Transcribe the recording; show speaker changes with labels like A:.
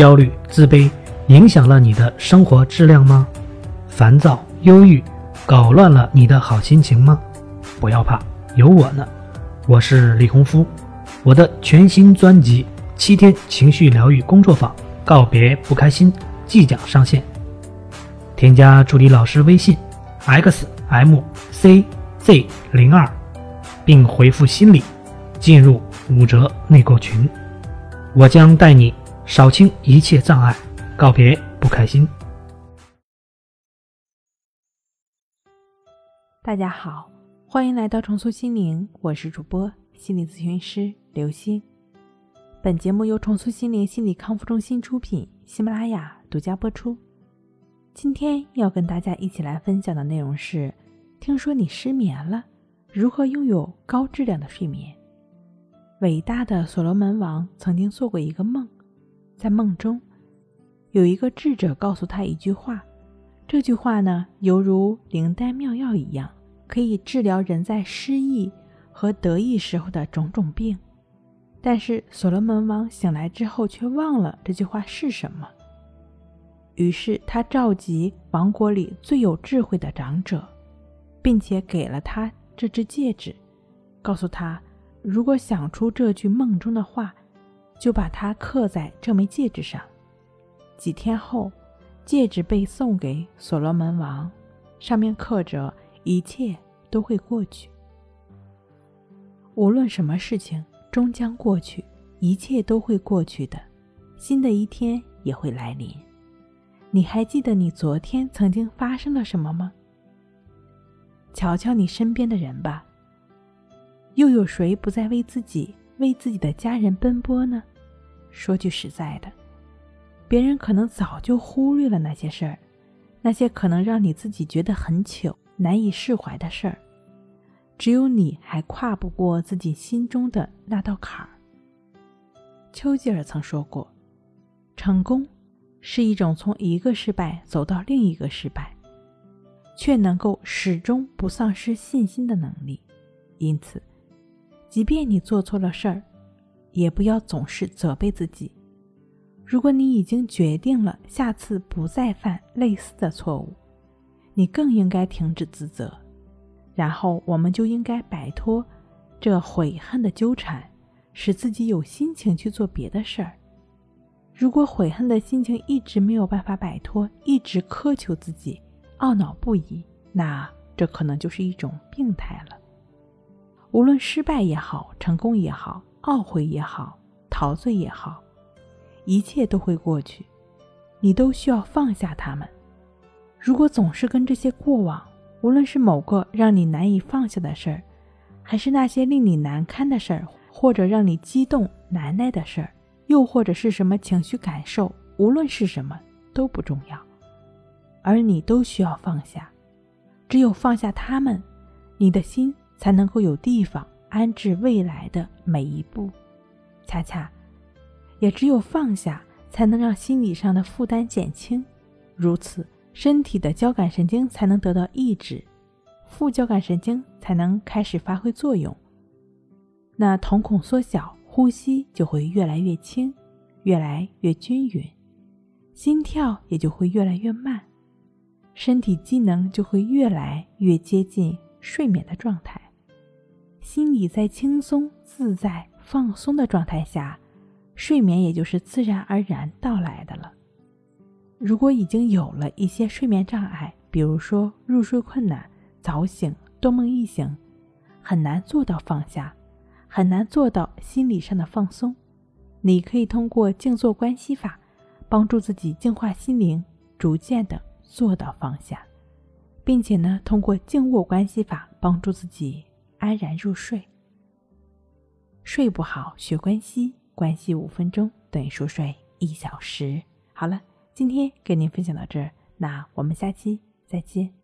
A: 焦虑、自卑影响了你的生活质量吗？烦躁、忧郁搞乱了你的好心情吗？不要怕，有我呢。我是李洪夫，我的全新专辑《七天情绪疗愈工作坊》告别不开心即将上线。添加助理老师微信 x m c z 零二，并回复“心理”，进入五折内购群。我将带你扫清一切障碍，告别不开心。
B: 大家好，欢迎来到重塑心灵，我是主播心理咨询师刘星。本节目由重塑心灵心理康复中心出品，喜马拉雅独家播出。今天要跟大家一起来分享的内容是：听说你失眠了，如何拥有高质量的睡眠？伟大的所罗门王曾经做过一个梦，在梦中，有一个智者告诉他一句话，这句话呢，犹如灵丹妙药一样，可以治疗人在失意和得意时候的种种病。但是所罗门王醒来之后却忘了这句话是什么，于是他召集王国里最有智慧的长者，并且给了他这只戒指，告诉他。如果想出这句梦中的话，就把它刻在这枚戒指上。几天后，戒指被送给所罗门王，上面刻着“一切都会过去”。无论什么事情，终将过去，一切都会过去的，新的一天也会来临。你还记得你昨天曾经发生了什么吗？瞧瞧你身边的人吧。又有谁不再为自己、为自己的家人奔波呢？说句实在的，别人可能早就忽略了那些事儿，那些可能让你自己觉得很糗、难以释怀的事儿，只有你还跨不过自己心中的那道坎儿。丘吉尔曾说过：“成功是一种从一个失败走到另一个失败，却能够始终不丧失信心的能力。”因此。即便你做错了事儿，也不要总是责备自己。如果你已经决定了下次不再犯类似的错误，你更应该停止自责。然后，我们就应该摆脱这悔恨的纠缠，使自己有心情去做别的事儿。如果悔恨的心情一直没有办法摆脱，一直苛求自己，懊恼不已，那这可能就是一种病态了。无论失败也好，成功也好，懊悔也好，陶醉也好，一切都会过去，你都需要放下他们。如果总是跟这些过往，无论是某个让你难以放下的事儿，还是那些令你难堪的事儿，或者让你激动难耐的事儿，又或者是什么情绪感受，无论是什么都不重要，而你都需要放下。只有放下他们，你的心。才能够有地方安置未来的每一步，恰恰，也只有放下，才能让心理上的负担减轻，如此，身体的交感神经才能得到抑制，副交感神经才能开始发挥作用，那瞳孔缩小，呼吸就会越来越轻，越来越均匀，心跳也就会越来越慢，身体机能就会越来越接近睡眠的状态。心里在轻松、自在、放松的状态下，睡眠也就是自然而然到来的了。如果已经有了一些睡眠障碍，比如说入睡困难、早醒、多梦易醒，很难做到放下，很难做到心理上的放松，你可以通过静坐观息法，帮助自己净化心灵，逐渐的做到放下，并且呢，通过静卧观息法帮助自己。安然入睡。睡不好，学关西，关系五分钟等于熟睡一小时。好了，今天跟您分享到这儿，那我们下期再见。